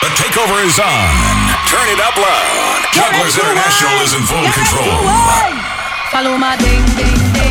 The takeover is on. Turn it up loud. Jugglers International is in full control. Follow my ding, ding, ding.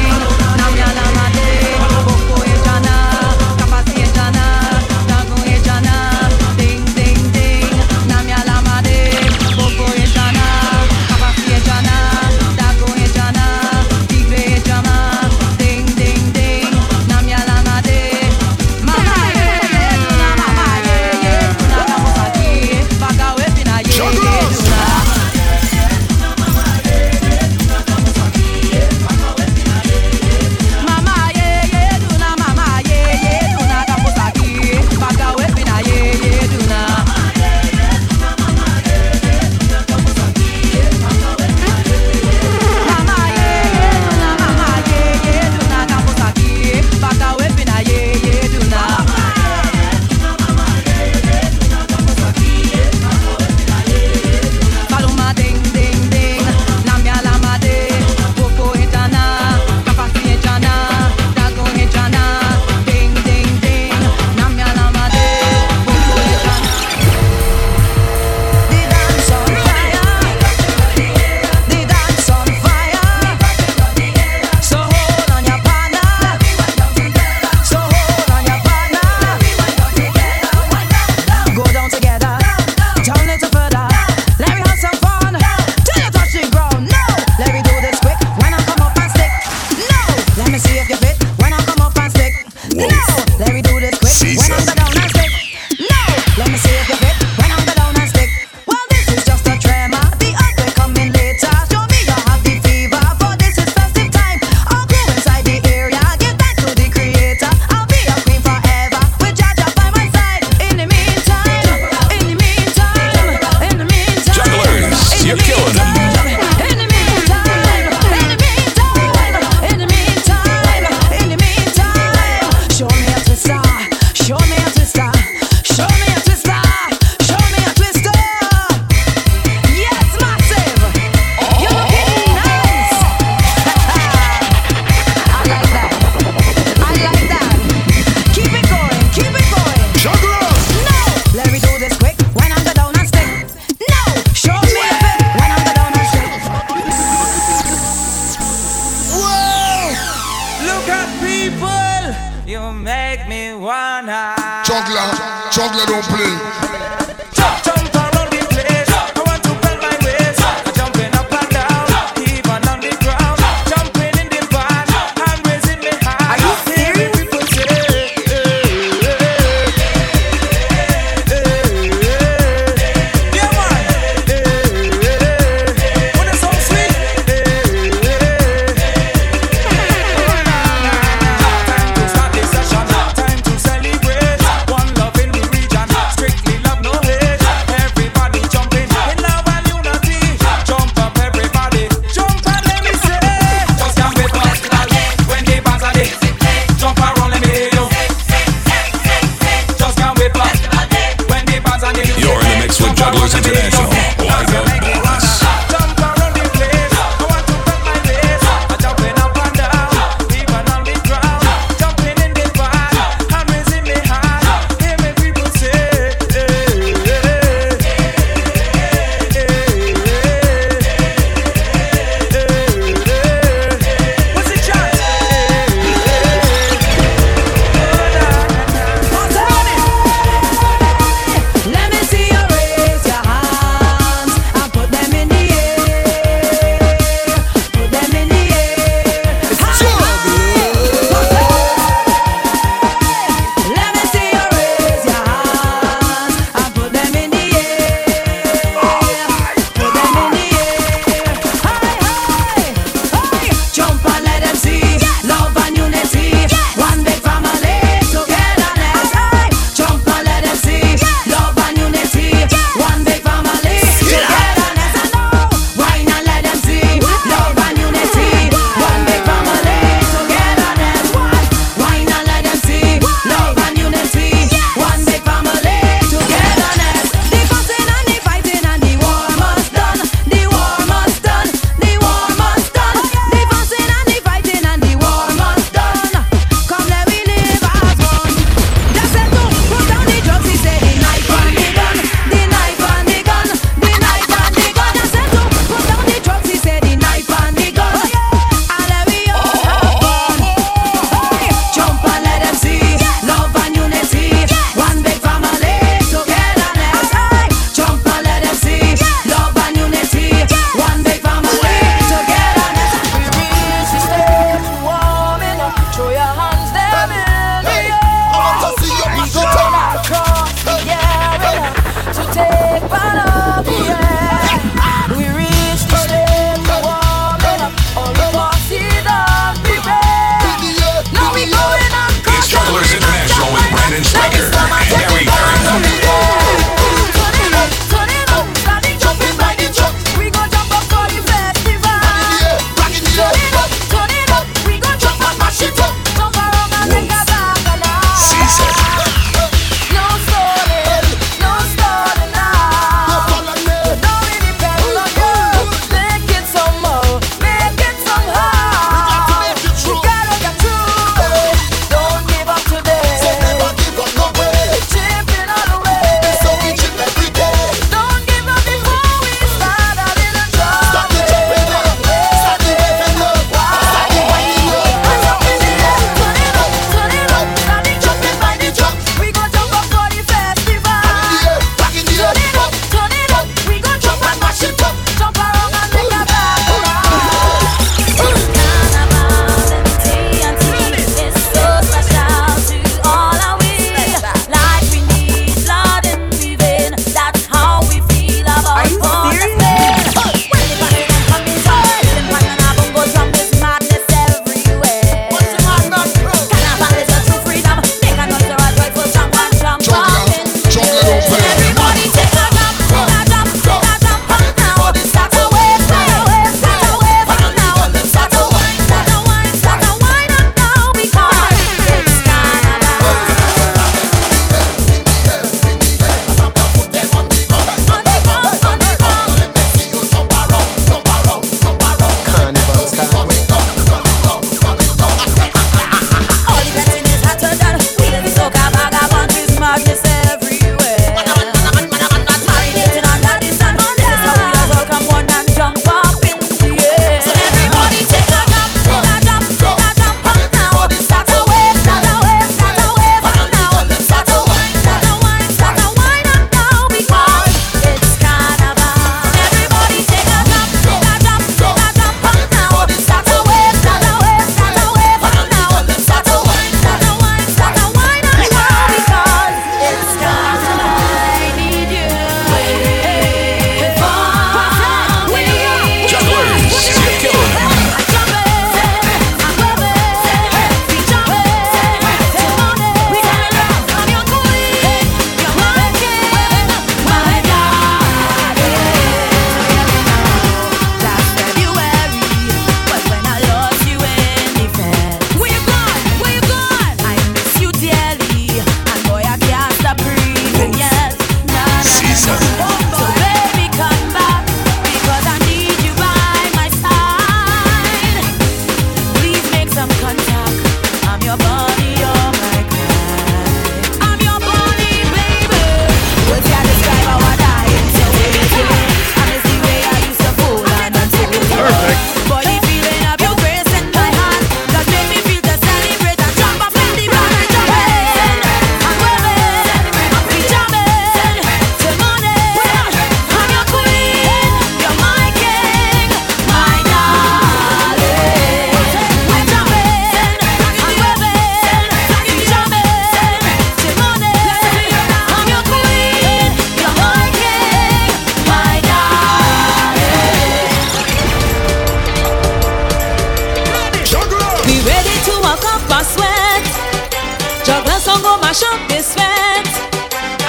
wash up the sweat.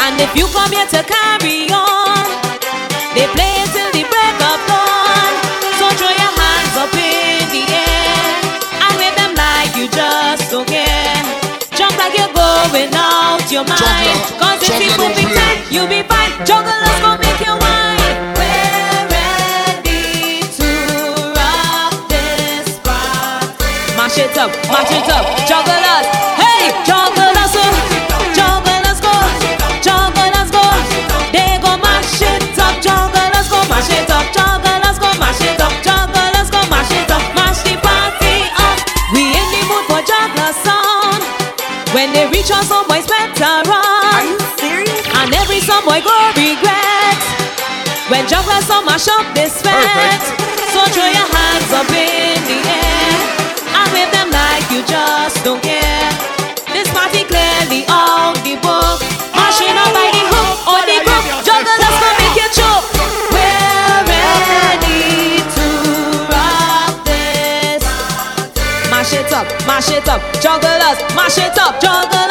And if you come here to carry on, they play it till the break of dawn. So throw your hands up in the air and wave them like you just don't care. Jump like you're going out your mind. Cause if you move big you'll be fine. Jugglers gon' make you wine. Mash it up, mash it up, juggle us. future someone's better run. Are you serious? And every some boy go regret when jugglers some mash up this fest. So throw your hands up in the air and wave them like you just don't care. This party clearly on the book, mashing up by the hook or the group. Jugglers gonna make you choke. We're ready to rock this. Mash it up, mash it up, jugglers, mash it up, jugglers.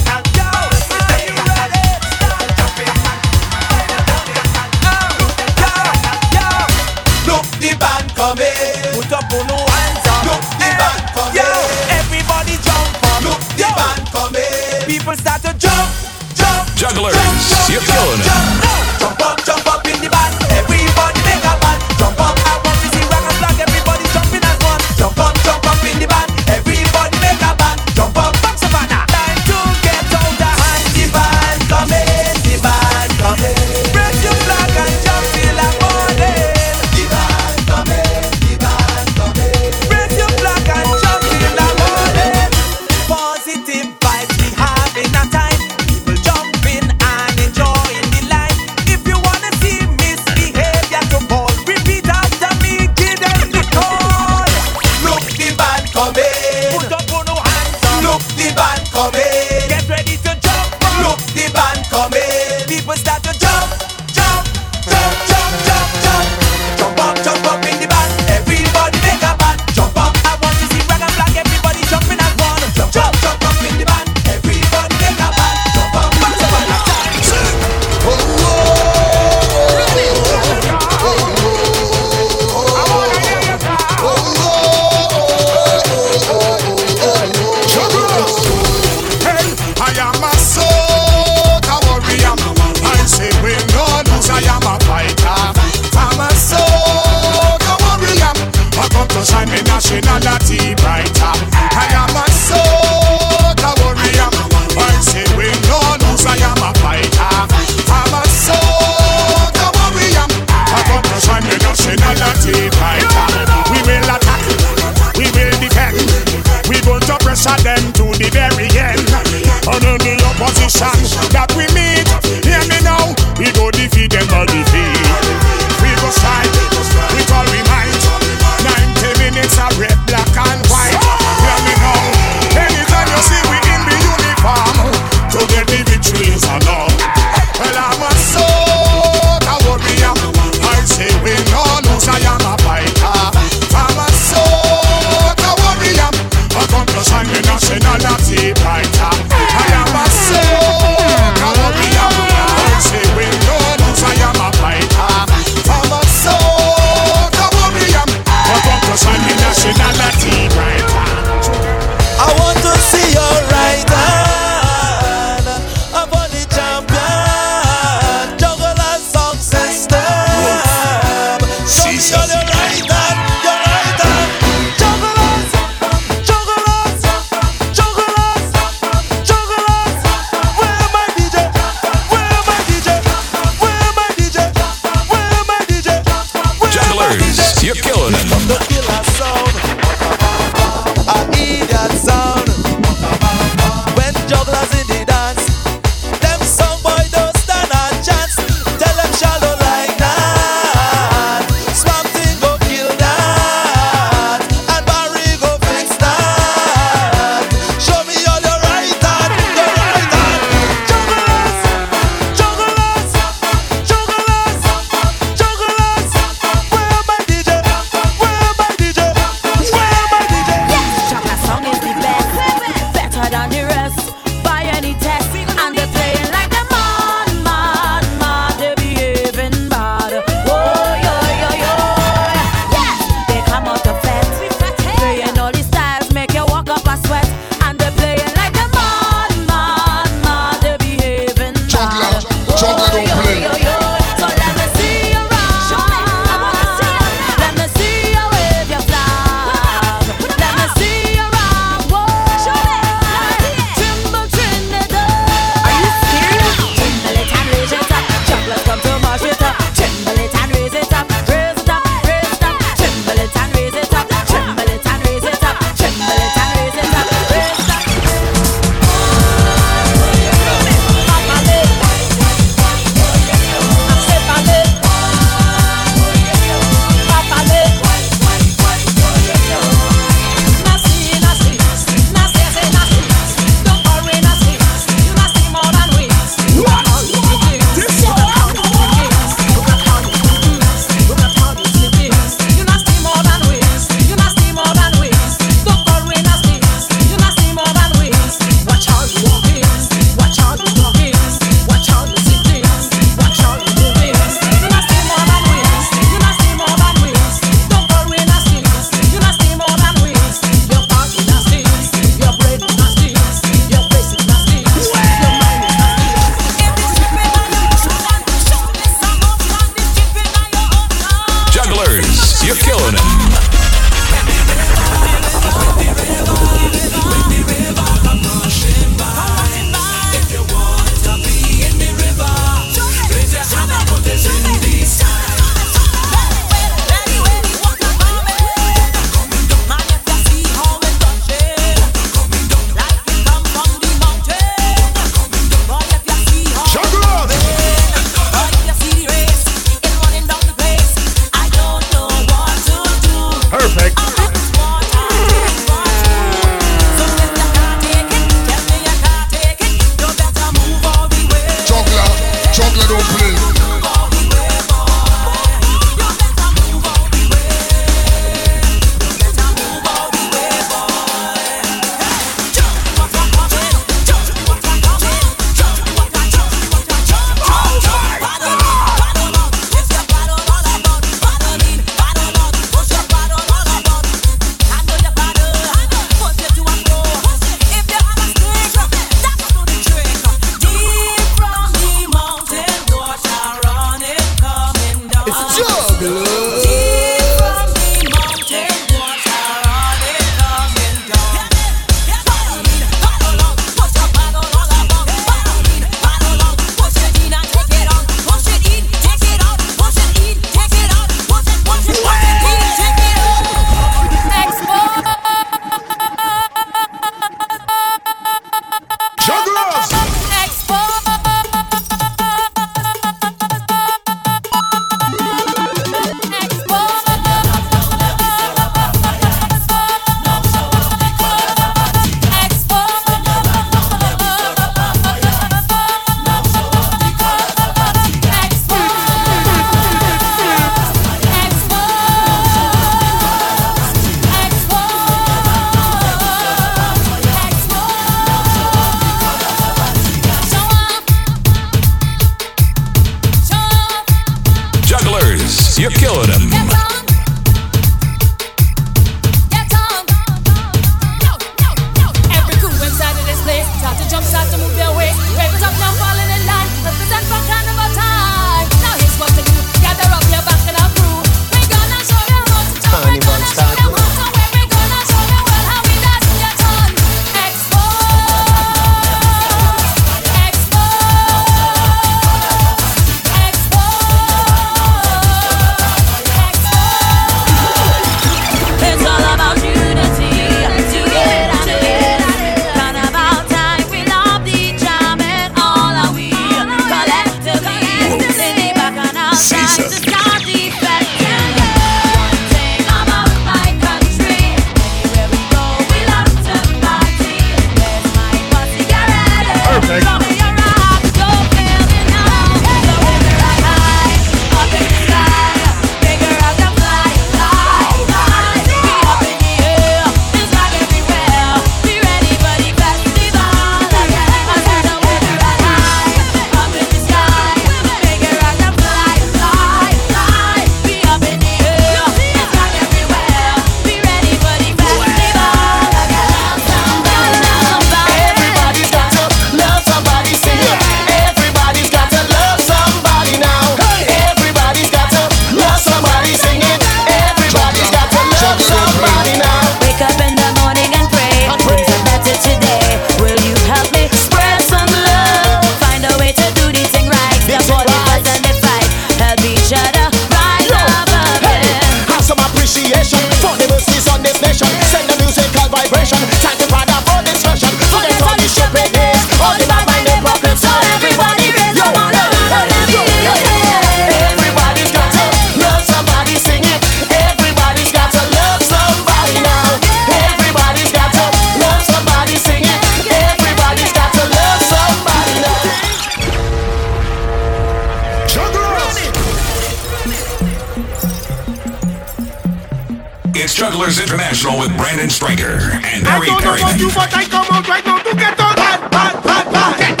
Jugglers International with Brandon Striker and Barry Perry. I don't know about you, but I come out right now to get on.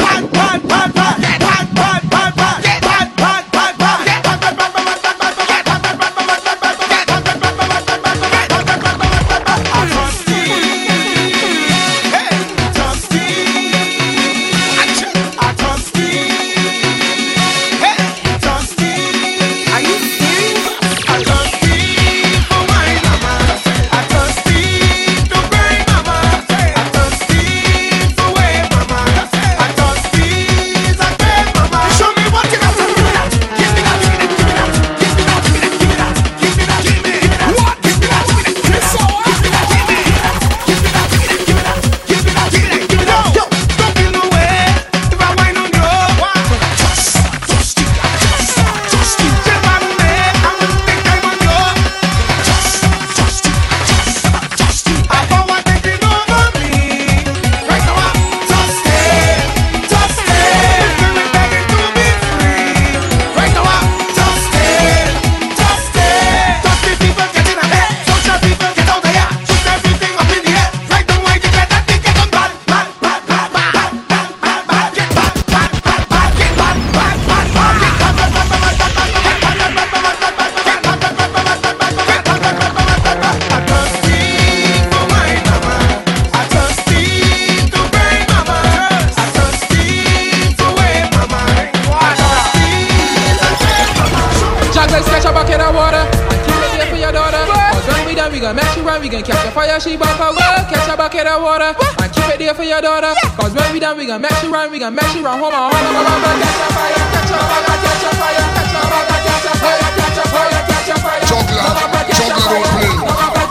get that water and keep it there for your daughter. Cause when we done, we gonna make you run, we gon' make you run home and home. On, run, catch your fire, catch your fire, catch your fire, catch your fire, catch your fire, catch your fire, catch your fire. Juggler, juggler don't play.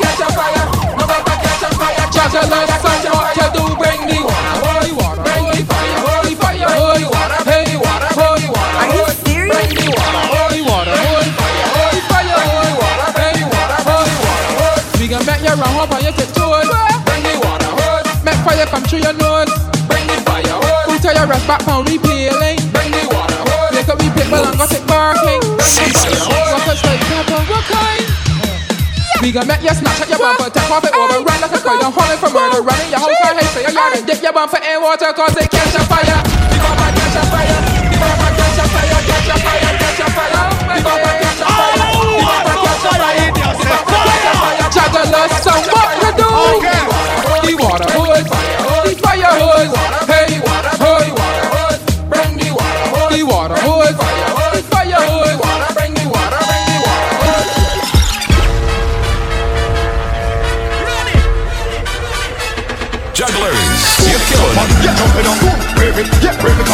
Catch your fire, catch your fire, juggler, son, what you do, bring me holy water, bring me fire, holy fire, holy water, holy water, holy water. Are you serious? Bring water, holy water, holy fire, holy fire, holy water, holy water, holy water. We gon' make you run home on, you catch come through your nose. Bring the fireworks. Who tell your rest back pound peeling? Bring the water. Make up we pick belong barking. Bring the. Walk like. What kind? We gon' make you snatch at your bumper, take off it over, run like a girl, you're hauling for murder, running your whole car, hate say your yard, and dip your bumper in water, cause they catch a fire. You gon' catch a fire, you gon' catch a fire, catch a fire, catch a fire, you gon' catch a fire, you gon' catch a fire, catch a fire, oh, juggle catch so what? baby, get ready,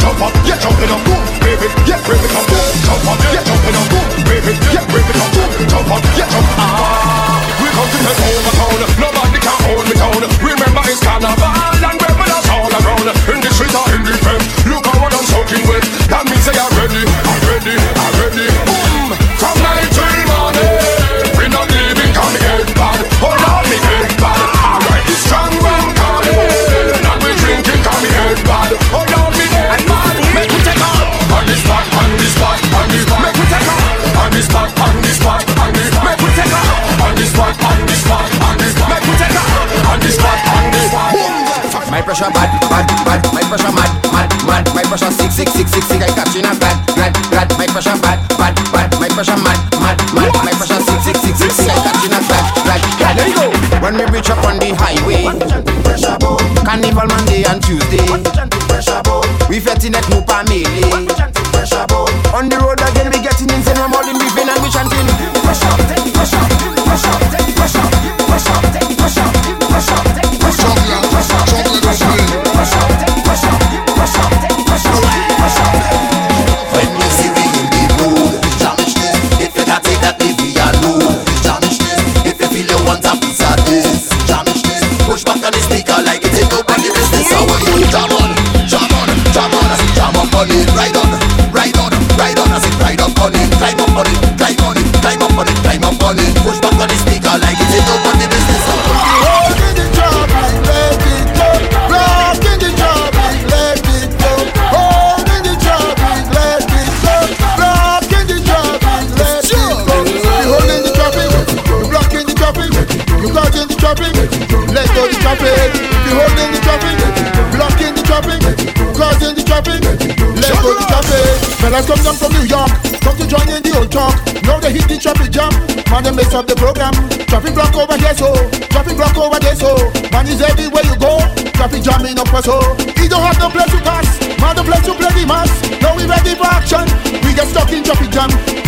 jump up, get jumping up, boom, baby, get ready, jump up, get jumping up, boom, baby, get ready, jump up, get jumping up. pressure mad, mad, mad. My pressure six, six, six, six, six. I catch in a flat, flat, flat. There you go. When we reach up on the highway, carnival Monday and Tuesday. no pressure. He don't have no place to pass, man. the place to play the mas. Now we ready for action. We get stuck in traffic jam.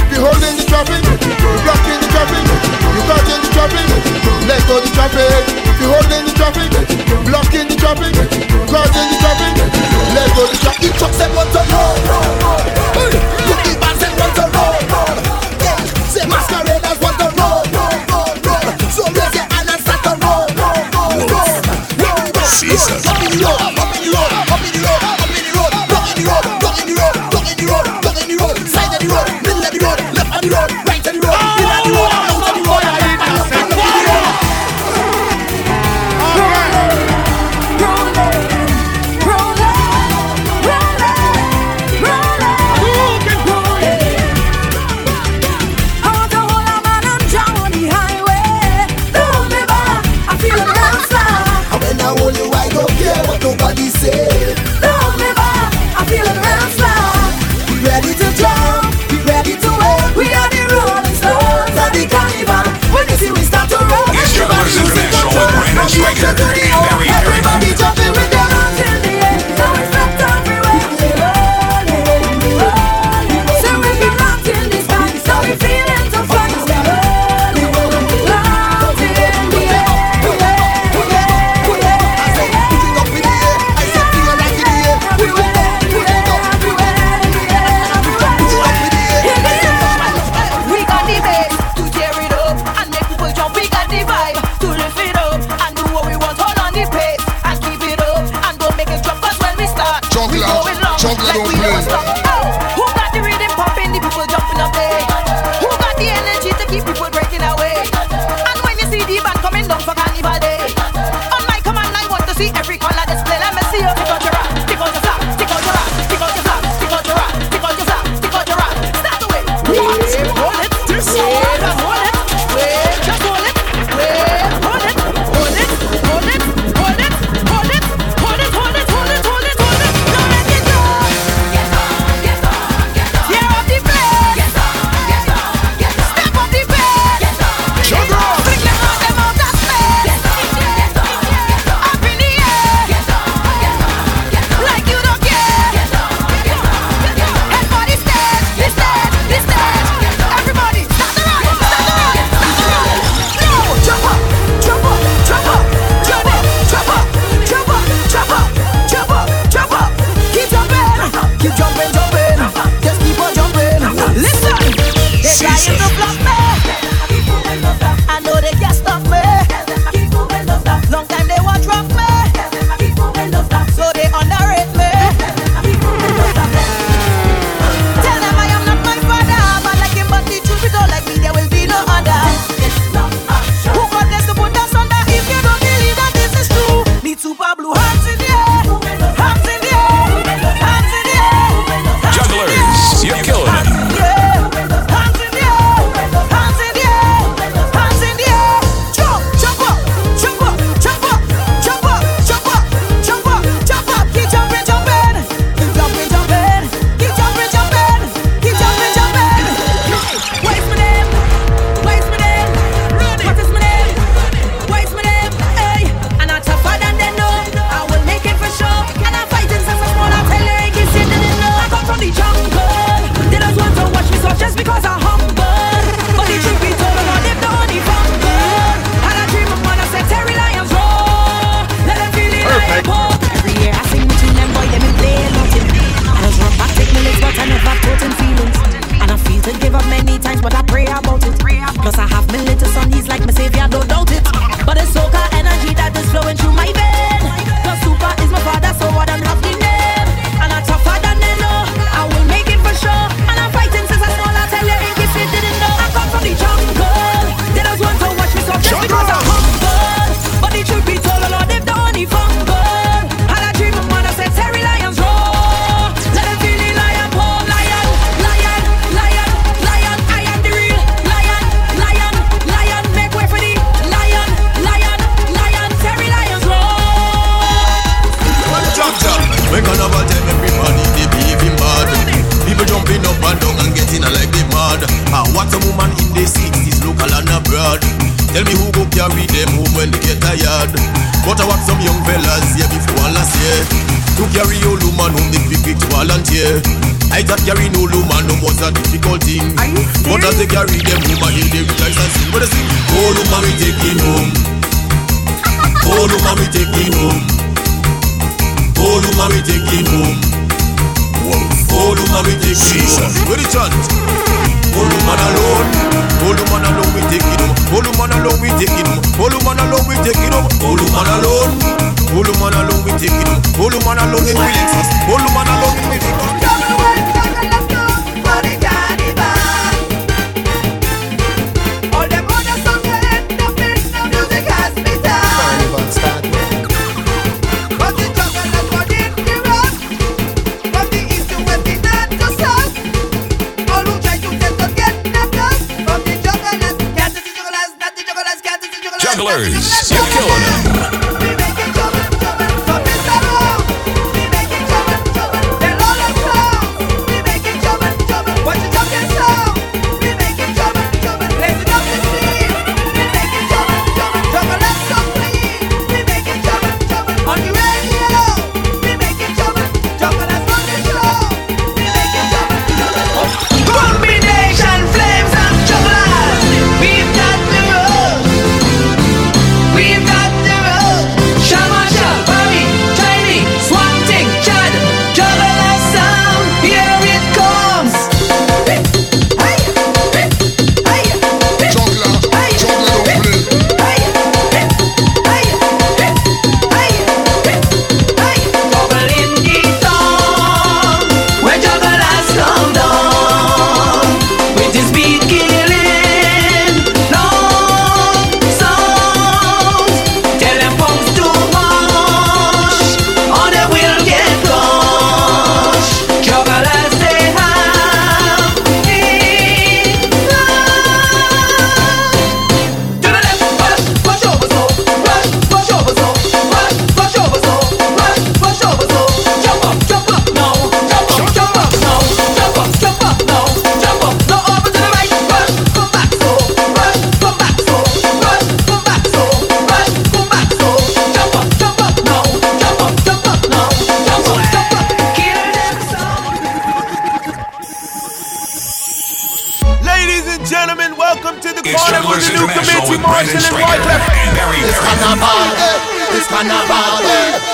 colors. You're killing them.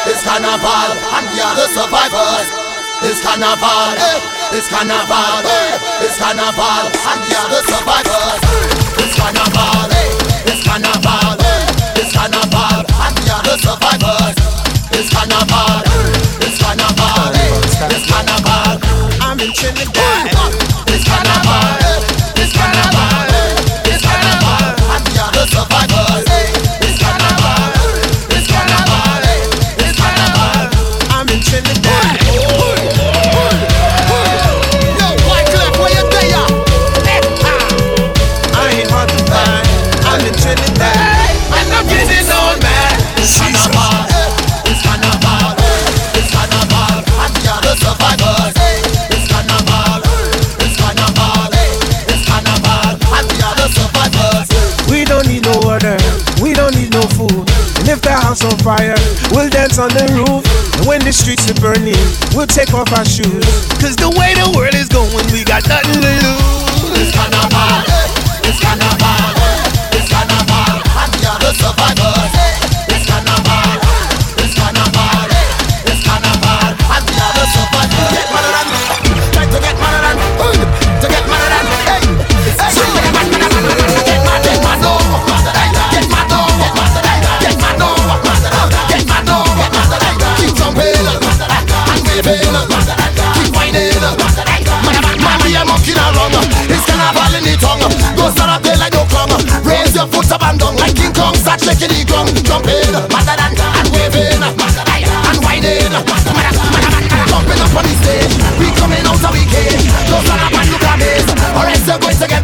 it's carnival and we are the survivors. It's carnival, hey, it's carnival, hey, it's carnival and we are the survivors. It's carnival, hey, it's carnival, hey, it's carnival and we are the survivors. It's carnival, hey, it's carnival, hey, it's carnival. I'm in Trinidad. on fire. We'll dance on the roof. And when the streets are burning, we'll take off our shoes. Cause the way the world is going, we got nothing to lose. It's carnival. Eh? It's carnival. Eh? It's carnival. And you're the survivor. your foot up and down like King Kong. Start shaky the ground, jumping, Mazadanta, and waving, and whining, jumping up on the stage. We coming out so we came, close on up and look at this, or else you're going to get.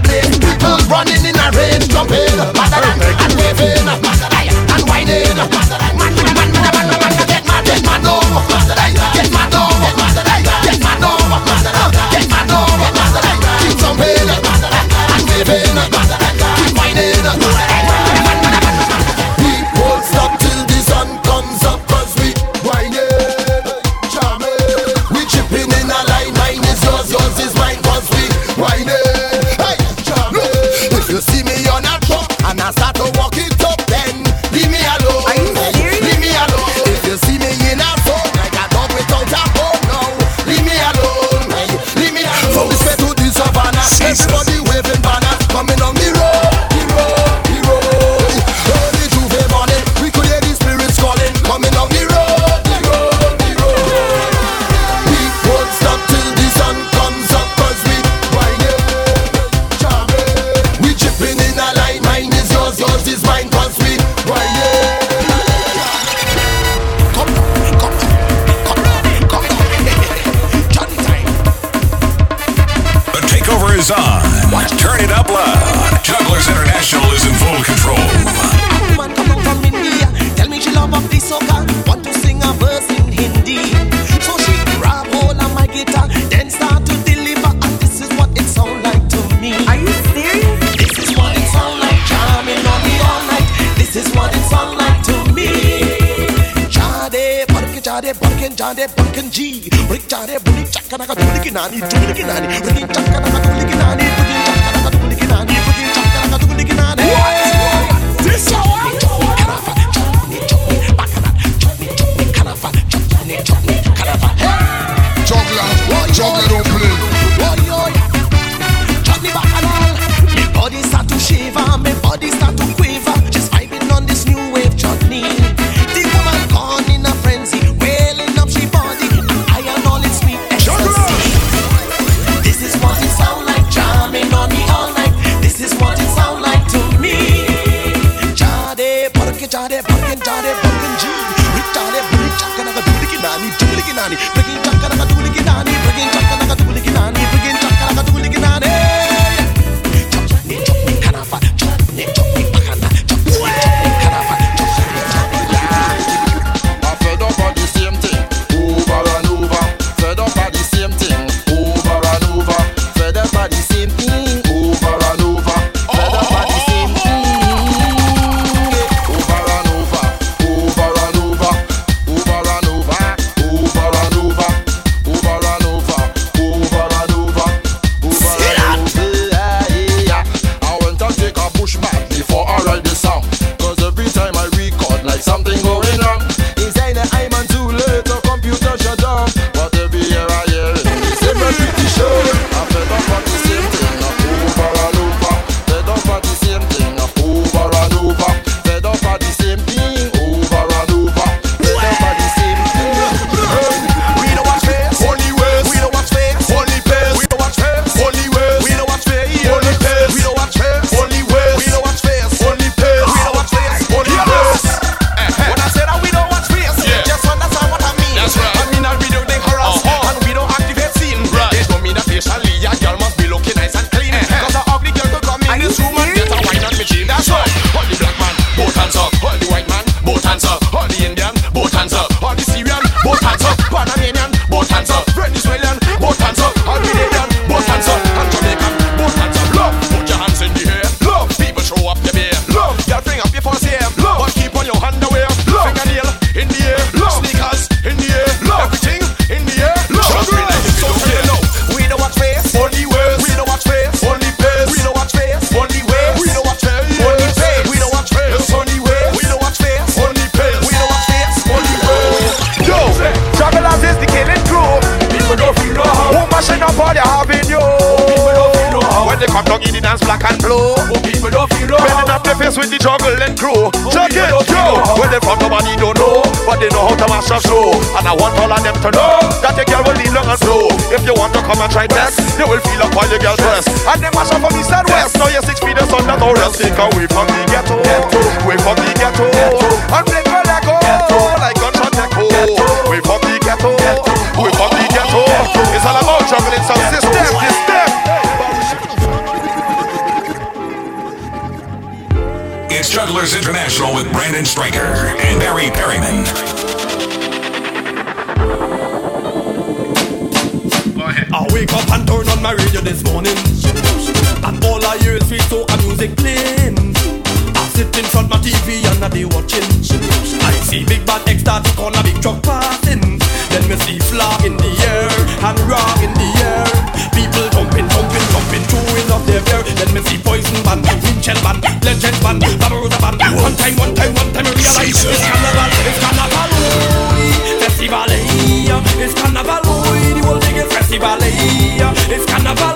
Carnaval, oui, the whole thing is festival. It's Carnaval,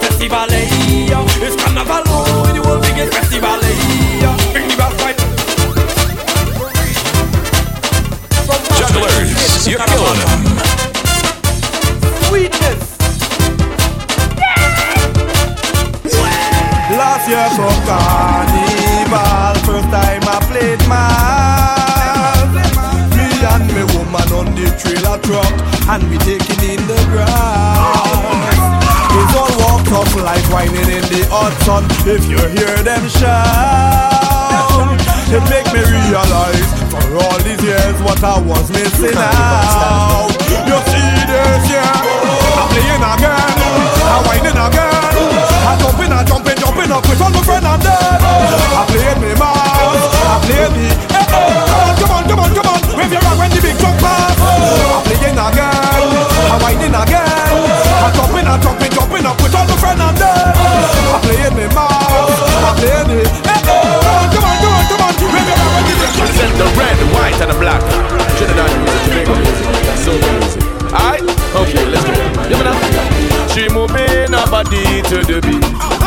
festival. It's Carnaval, oui, the whole thing festival. In the hot sun. If you hear them shout, it make me realize for all these years what I was missing out. You see this, yeah? I'm playing again, I'm whining again, jumping, I'm jumping, jumping up with all my friends I'm dead. I played me mouse, I played me. Eh, eh, come on, come on, come on, wave your hand when the big truck pass. I'm playing again, I'm whining again, I'm jumping, I'm jumping, jumping up with all my friends I'm dead. I played me mouse, I played me. Eh, eh, come on, come on, come on, wave your hand when the big truck Represent the red, the white, and the black. Trinidad music, Jamaica music, soul music. Alright? Okay, let's go. You know? She moving her body to the beat.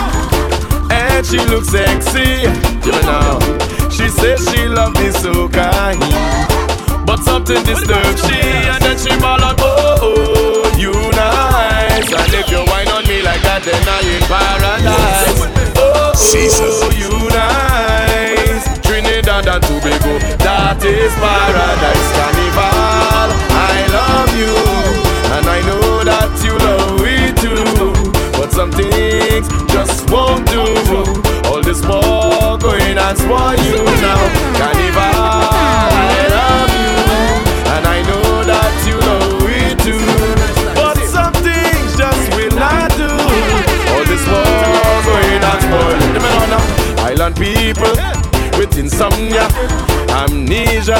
And she looks sexy. You know? She says she love me so kind. But something disturbs she And then she ball out, oh, oh, you nice And if you whine on me like that, then I in paradise Oh, oh you nice Trinidad and Tobago, that is paradise Carnival, I love you And I know that you love me too But some things just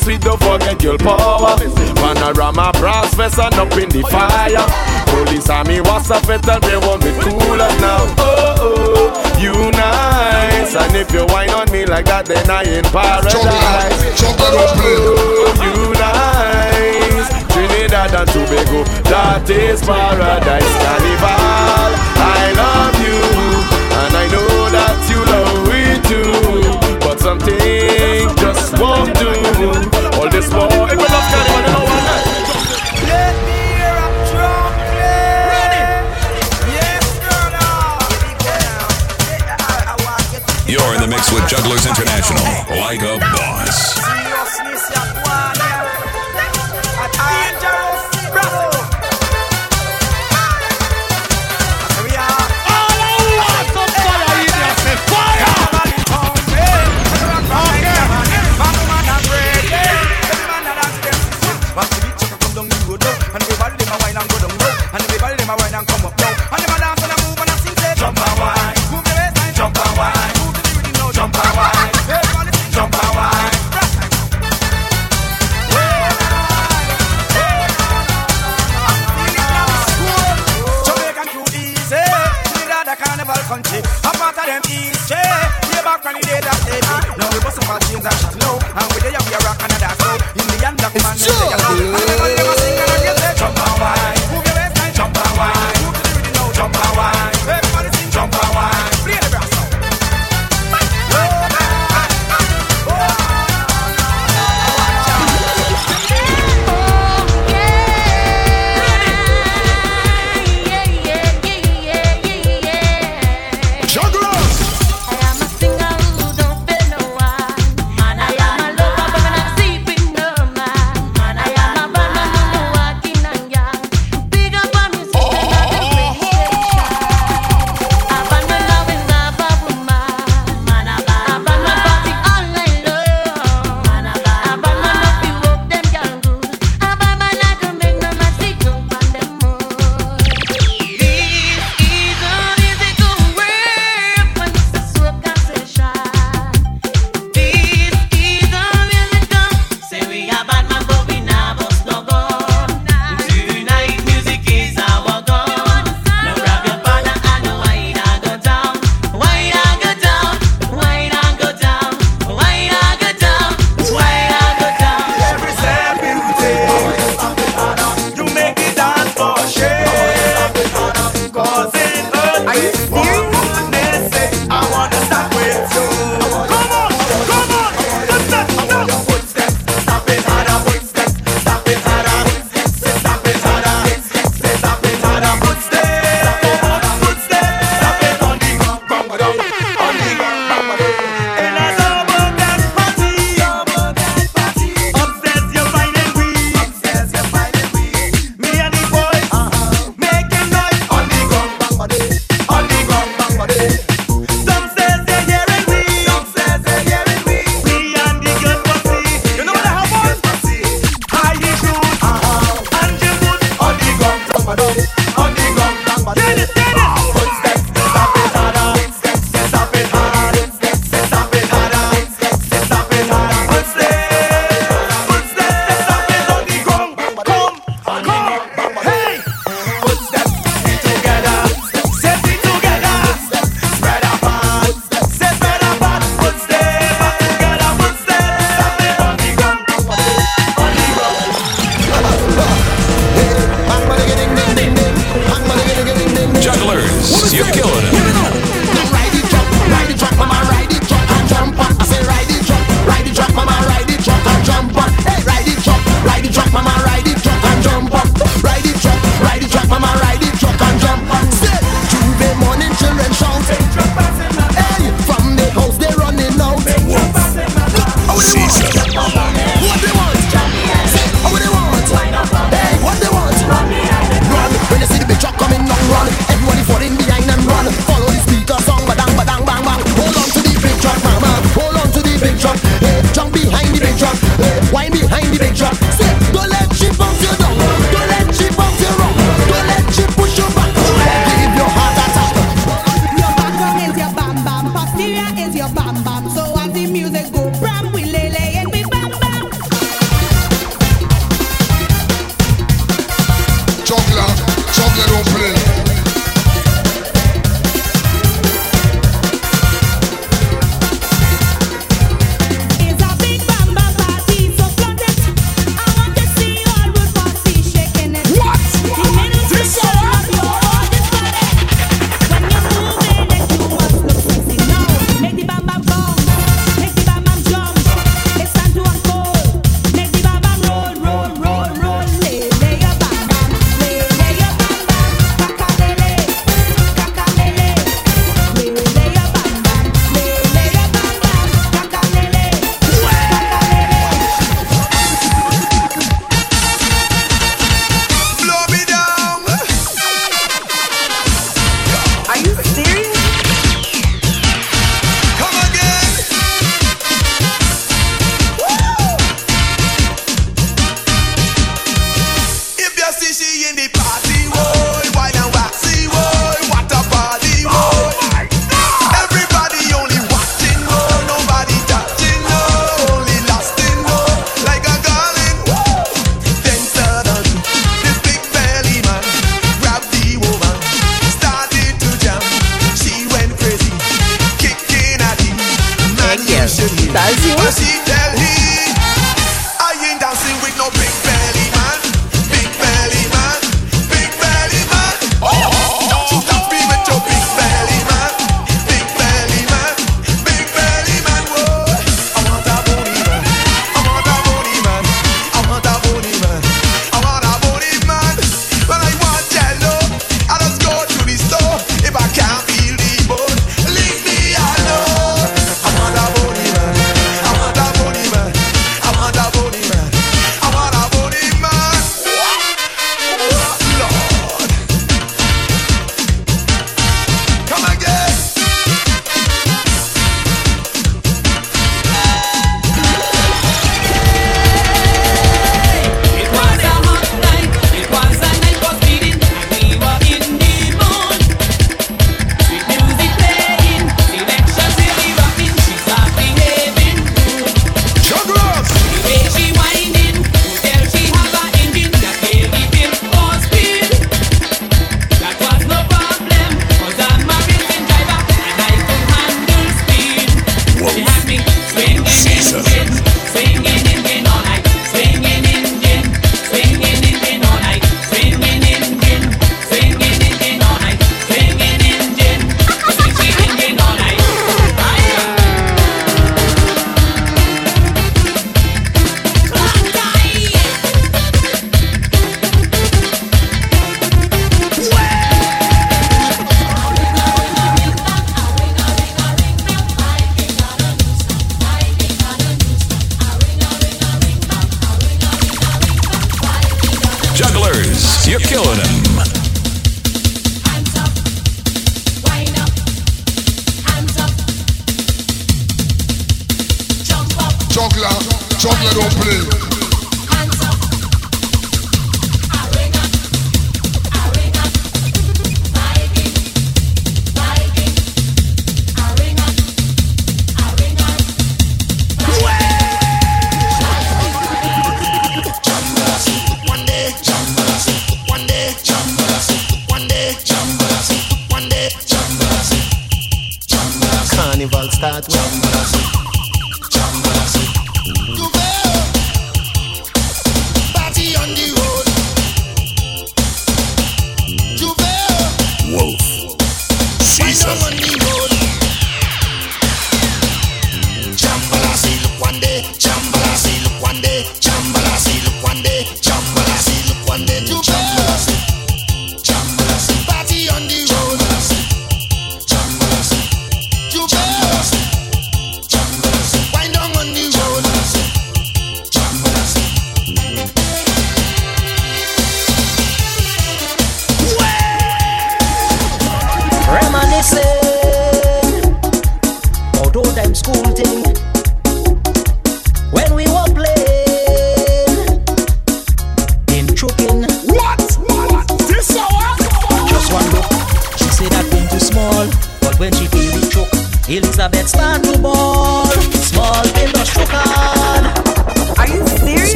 Amnesia, sweet, don't forget your power. Panorama, brass vest and up in the fire. Police army, what's up, and they want me cooler now. Oh, oh, you nice. And if you whine on me like that, then I in paradise Oh, you nice. Trinidad and Tobago, that is paradise. Carnival, I love you. And I know that you love me too something just won't do All this more, if you love Carnival, you know what Let me hear a trumpet. Ready? Yes, You're in the mix with Jugglers International, like a boss.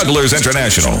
Jugglers International.